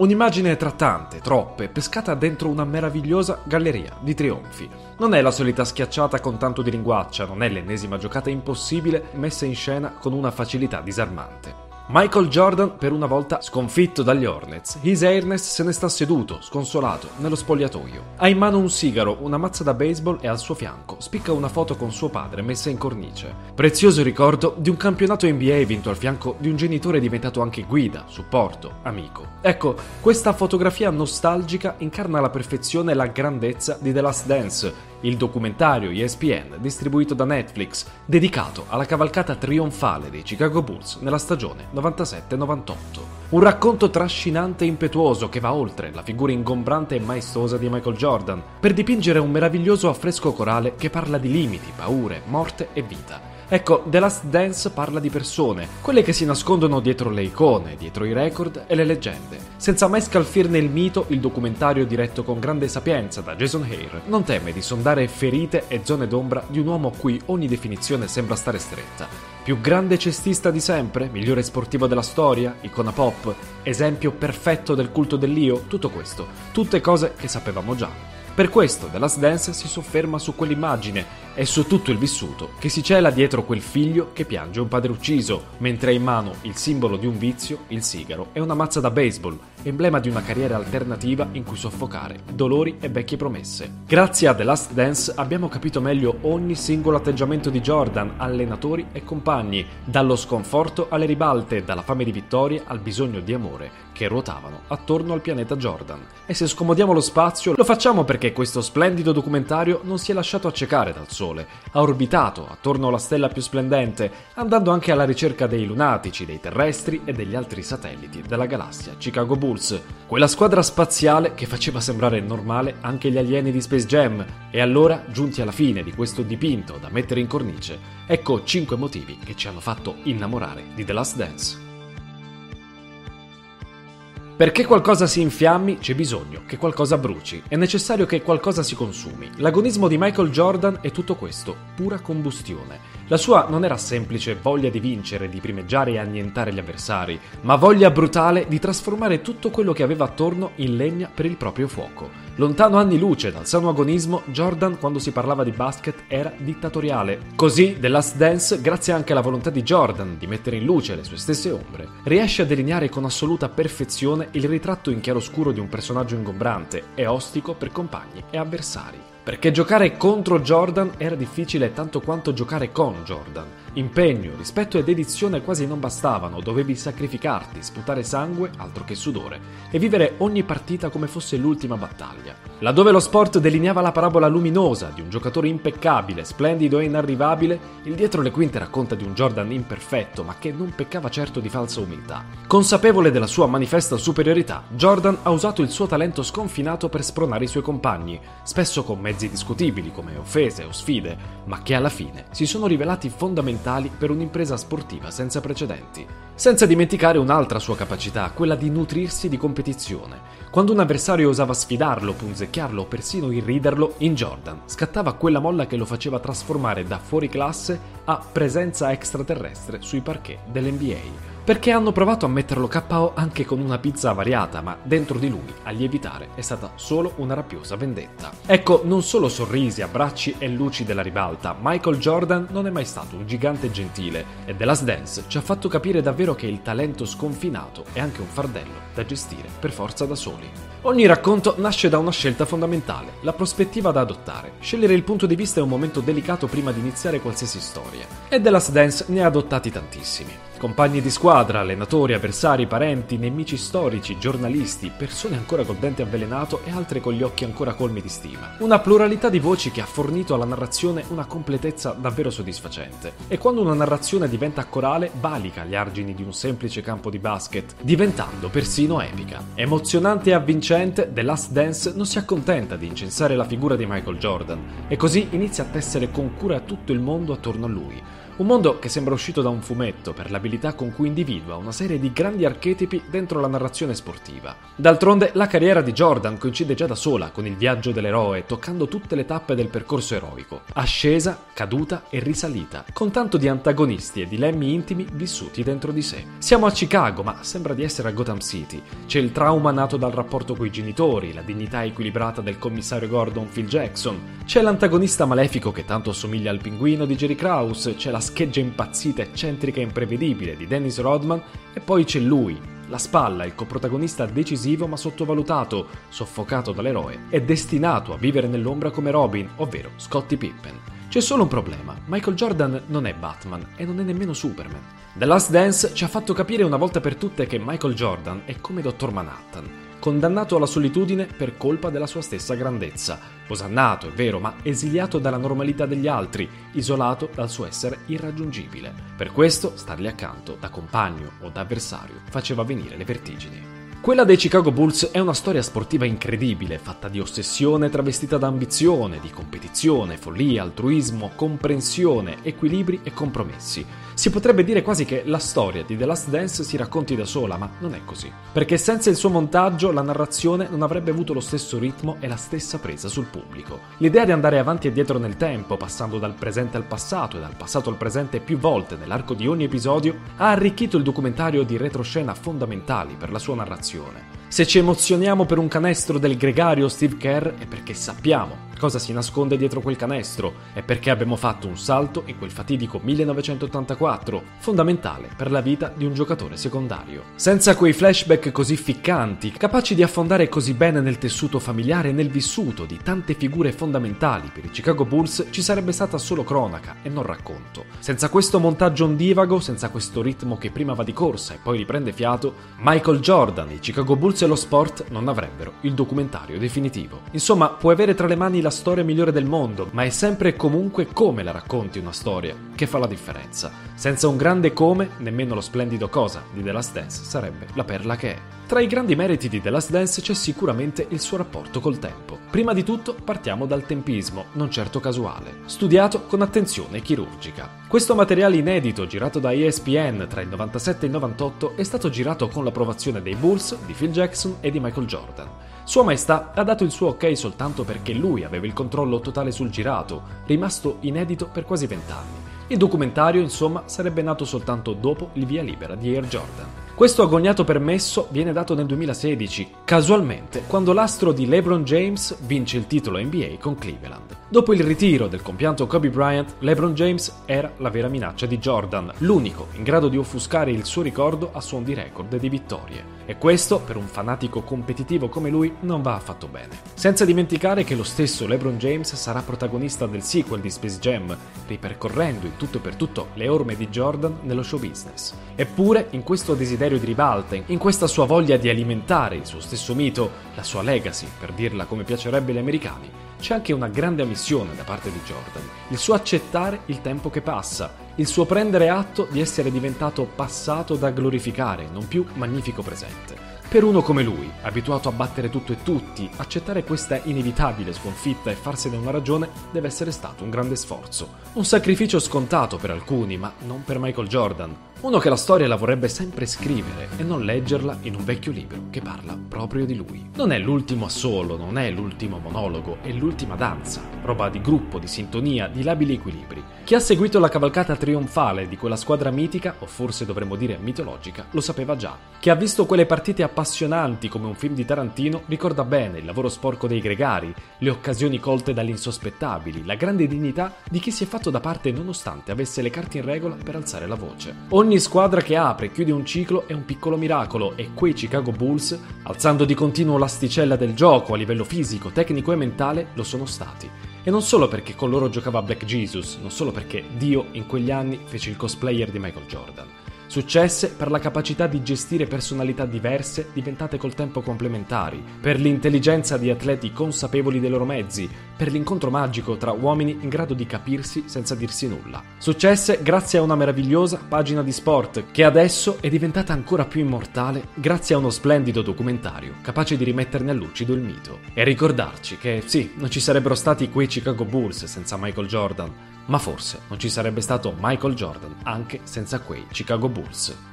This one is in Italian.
Un'immagine tra tante, troppe, pescata dentro una meravigliosa galleria di trionfi. Non è la solita schiacciata con tanto di linguaccia, non è l'ennesima giocata impossibile messa in scena con una facilità disarmante. Michael Jordan, per una volta sconfitto dagli Hornets, His Airness se ne sta seduto, sconsolato, nello spogliatoio. Ha in mano un sigaro, una mazza da baseball e al suo fianco spicca una foto con suo padre messa in cornice. Prezioso ricordo di un campionato NBA vinto al fianco di un genitore diventato anche guida, supporto, amico. Ecco, questa fotografia nostalgica incarna alla perfezione la grandezza di The Last Dance, il documentario ESPN distribuito da Netflix, dedicato alla cavalcata trionfale dei Chicago Bulls nella stagione 97-98. Un racconto trascinante e impetuoso che va oltre la figura ingombrante e maestosa di Michael Jordan, per dipingere un meraviglioso affresco corale che parla di limiti, paure, morte e vita Ecco, The Last Dance parla di persone, quelle che si nascondono dietro le icone, dietro i record e le leggende. Senza mai scalfirne il mito, il documentario diretto con grande sapienza da Jason Hare non teme di sondare ferite e zone d'ombra di un uomo a cui ogni definizione sembra stare stretta. Più grande cestista di sempre, migliore sportivo della storia, icona pop, esempio perfetto del culto dell'io, tutto questo, tutte cose che sapevamo già. Per questo The Last Dance si sofferma su quell'immagine e su tutto il vissuto che si cela dietro quel figlio che piange un padre ucciso, mentre ha in mano il simbolo di un vizio, il sigaro, e una mazza da baseball, emblema di una carriera alternativa in cui soffocare dolori e vecchie promesse. Grazie a The Last Dance abbiamo capito meglio ogni singolo atteggiamento di Jordan, allenatori e compagni, dallo sconforto alle ribalte, dalla fame di vittoria al bisogno di amore, che ruotavano attorno al pianeta Jordan. E se scomodiamo lo spazio, lo facciamo perché questo splendido documentario non si è lasciato accecare dal Sole, ha orbitato attorno alla stella più splendente, andando anche alla ricerca dei lunatici, dei terrestri e degli altri satelliti della galassia Chicago Bulls, quella squadra spaziale che faceva sembrare normale anche gli alieni di Space Jam. E allora, giunti alla fine di questo dipinto da mettere in cornice, ecco 5 motivi che ci hanno fatto innamorare di The Last Dance. Perché qualcosa si infiammi c'è bisogno che qualcosa bruci, è necessario che qualcosa si consumi. L'agonismo di Michael Jordan è tutto questo, pura combustione. La sua non era semplice voglia di vincere, di primeggiare e annientare gli avversari, ma voglia brutale di trasformare tutto quello che aveva attorno in legna per il proprio fuoco. Lontano anni luce dal sano agonismo, Jordan quando si parlava di basket era dittatoriale. Così The Last Dance, grazie anche alla volontà di Jordan di mettere in luce le sue stesse ombre, riesce a delineare con assoluta perfezione il ritratto in chiaroscuro di un personaggio ingombrante e ostico per compagni e avversari. Perché giocare contro Jordan era difficile tanto quanto giocare con Jordan. Impegno, rispetto ed edizione quasi non bastavano, dovevi sacrificarti, sputare sangue, altro che sudore, e vivere ogni partita come fosse l'ultima battaglia. Laddove lo sport delineava la parabola luminosa di un giocatore impeccabile, splendido e inarrivabile, il dietro le quinte racconta di un Jordan imperfetto, ma che non peccava certo di falsa umiltà. Consapevole della sua manifesta superiorità, Jordan ha usato il suo talento sconfinato per spronare i suoi compagni, spesso con mezzi discutibili come offese o sfide, ma che alla fine si sono rivelati fondamentali per un'impresa sportiva senza precedenti. Senza dimenticare un'altra sua capacità, quella di nutrirsi di competizione. Quando un avversario osava sfidarlo, punzecchiarlo o persino irriderlo, in Jordan. Scattava quella molla che lo faceva trasformare da fuori classe a presenza extraterrestre sui parquet dell'NBA perché hanno provato a metterlo KO anche con una pizza variata, ma dentro di lui a lievitare è stata solo una rabbiosa vendetta. Ecco, non solo sorrisi, abbracci e luci della ribalta, Michael Jordan non è mai stato un gigante gentile e The Last Dance ci ha fatto capire davvero che il talento sconfinato è anche un fardello da gestire per forza da soli. Ogni racconto nasce da una scelta fondamentale, la prospettiva da adottare. Scegliere il punto di vista è un momento delicato prima di iniziare qualsiasi storia. E The Last Dance ne ha adottati tantissimi. Compagni di squadra, allenatori, avversari, parenti, nemici storici, giornalisti, persone ancora col dente avvelenato e altre con gli occhi ancora colmi di stima. Una pluralità di voci che ha fornito alla narrazione una completezza davvero soddisfacente. E quando una narrazione diventa corale, valica gli argini di un semplice campo di basket, diventando persino epica. Emozionante e avvincente, The Last Dance non si accontenta di incensare la figura di Michael Jordan, e così inizia a tessere con cura tutto il mondo attorno a lui Un mondo che sembra uscito da un fumetto per l'abilità con cui individua una serie di grandi archetipi dentro la narrazione sportiva. D'altronde, la carriera di Jordan coincide già da sola con il viaggio dell'eroe, toccando tutte le tappe del percorso eroico. Ascesa, caduta e risalita, con tanto di antagonisti e dilemmi intimi vissuti dentro di sé. Siamo a Chicago, ma sembra di essere a Gotham City. C'è il trauma nato dal rapporto coi genitori, la dignità equilibrata del commissario Gordon Phil Jackson, c'è l'antagonista malefico che tanto assomiglia al pinguino di Jerry Krause, c'è la scheggia impazzita, eccentrica e imprevedibile di Dennis Rodman e poi c'è lui, la spalla, il coprotagonista decisivo ma sottovalutato, soffocato dall'eroe, è destinato a vivere nell'ombra come Robin, ovvero Scottie Pippen. C'è solo un problema, Michael Jordan non è Batman e non è nemmeno Superman. The Last Dance ci ha fatto capire una volta per tutte che Michael Jordan è come Dottor Manhattan condannato alla solitudine per colpa della sua stessa grandezza. Osannato, è vero, ma esiliato dalla normalità degli altri, isolato dal suo essere irraggiungibile. Per questo, stargli accanto, da compagno o da avversario, faceva venire le vertigini. Quella dei Chicago Bulls è una storia sportiva incredibile, fatta di ossessione travestita da ambizione, di competizione, follia, altruismo, comprensione, equilibri e compromessi. Si potrebbe dire quasi che la storia di The Last Dance si racconti da sola, ma non è così. Perché senza il suo montaggio la narrazione non avrebbe avuto lo stesso ritmo e la stessa presa sul pubblico. L'idea di andare avanti e dietro nel tempo, passando dal presente al passato e dal passato al presente più volte nell'arco di ogni episodio, ha arricchito il documentario di retroscena fondamentali per la sua narrazione. Se ci emozioniamo per un canestro del gregario Steve Kerr è perché sappiamo cosa si nasconde dietro quel canestro e perché abbiamo fatto un salto in quel fatidico 1984, fondamentale per la vita di un giocatore secondario. Senza quei flashback così ficcanti, capaci di affondare così bene nel tessuto familiare e nel vissuto di tante figure fondamentali per i Chicago Bulls, ci sarebbe stata solo cronaca e non racconto. Senza questo montaggio ondivago, senza questo ritmo che prima va di corsa e poi riprende fiato, Michael Jordan, i Chicago Bulls e lo sport non avrebbero il documentario definitivo. Insomma, puoi avere tra le mani la la storia migliore del mondo, ma è sempre e comunque come la racconti una storia che fa la differenza. Senza un grande come, nemmeno lo splendido cosa di The Last Dance sarebbe la perla che è. Tra i grandi meriti di The Last Dance c'è sicuramente il suo rapporto col tempo. Prima di tutto partiamo dal tempismo, non certo casuale, studiato con attenzione chirurgica. Questo materiale inedito girato da ESPN tra il 97 e il 98 è stato girato con l'approvazione dei Bulls, di Phil Jackson e di Michael Jordan. Sua Maestà ha dato il suo ok soltanto perché lui aveva il controllo totale sul girato, rimasto inedito per quasi vent'anni. Il documentario, insomma, sarebbe nato soltanto dopo il via libera di Air Jordan. Questo agognato permesso viene dato nel 2016, casualmente, quando l'astro di LeBron James vince il titolo NBA con Cleveland. Dopo il ritiro del compianto Kobe Bryant, LeBron James era la vera minaccia di Jordan, l'unico in grado di offuscare il suo ricordo a suon di record di vittorie. E questo, per un fanatico competitivo come lui, non va affatto bene. Senza dimenticare che lo stesso LeBron James sarà protagonista del sequel di Space Jam, ripercorrendo in tutto e per tutto le orme di Jordan nello show business. Eppure, in questo desiderio di ribalta, in questa sua voglia di alimentare il suo stesso mito, la sua legacy, per dirla come piacerebbe agli americani, c'è anche una grande ammissione da parte di Jordan, il suo accettare il tempo che passa, il suo prendere atto di essere diventato passato da glorificare, non più magnifico presente. Per uno come lui, abituato a battere tutto e tutti, accettare questa inevitabile sconfitta e farsene una ragione deve essere stato un grande sforzo. Un sacrificio scontato per alcuni, ma non per Michael Jordan, uno che la storia la vorrebbe sempre scrivere e non leggerla in un vecchio libro che parla proprio di lui. Non è l'ultimo assolo, non è l'ultimo monologo, è l'ultima danza, roba di gruppo, di sintonia, di labili equilibri. Chi ha seguito la cavalcata trionfale di quella squadra mitica, o forse dovremmo dire mitologica, lo sapeva già. Chi ha visto quelle partite appassionanti come un film di Tarantino ricorda bene il lavoro sporco dei gregari, le occasioni colte dagli insospettabili, la grande dignità di chi si è fatto da parte nonostante avesse le carte in regola per alzare la voce. Ogni Ogni squadra che apre e chiude un ciclo è un piccolo miracolo e quei Chicago Bulls, alzando di continuo l'asticella del gioco a livello fisico, tecnico e mentale, lo sono stati. E non solo perché con loro giocava Black Jesus, non solo perché Dio in quegli anni fece il cosplayer di Michael Jordan. Successe per la capacità di gestire personalità diverse diventate col tempo complementari, per l'intelligenza di atleti consapevoli dei loro mezzi, per l'incontro magico tra uomini in grado di capirsi senza dirsi nulla. Successe grazie a una meravigliosa pagina di sport che adesso è diventata ancora più immortale grazie a uno splendido documentario capace di rimetterne a lucido il mito e ricordarci che sì, non ci sarebbero stati quei Chicago Bulls senza Michael Jordan, ma forse non ci sarebbe stato Michael Jordan anche senza quei Chicago Bulls.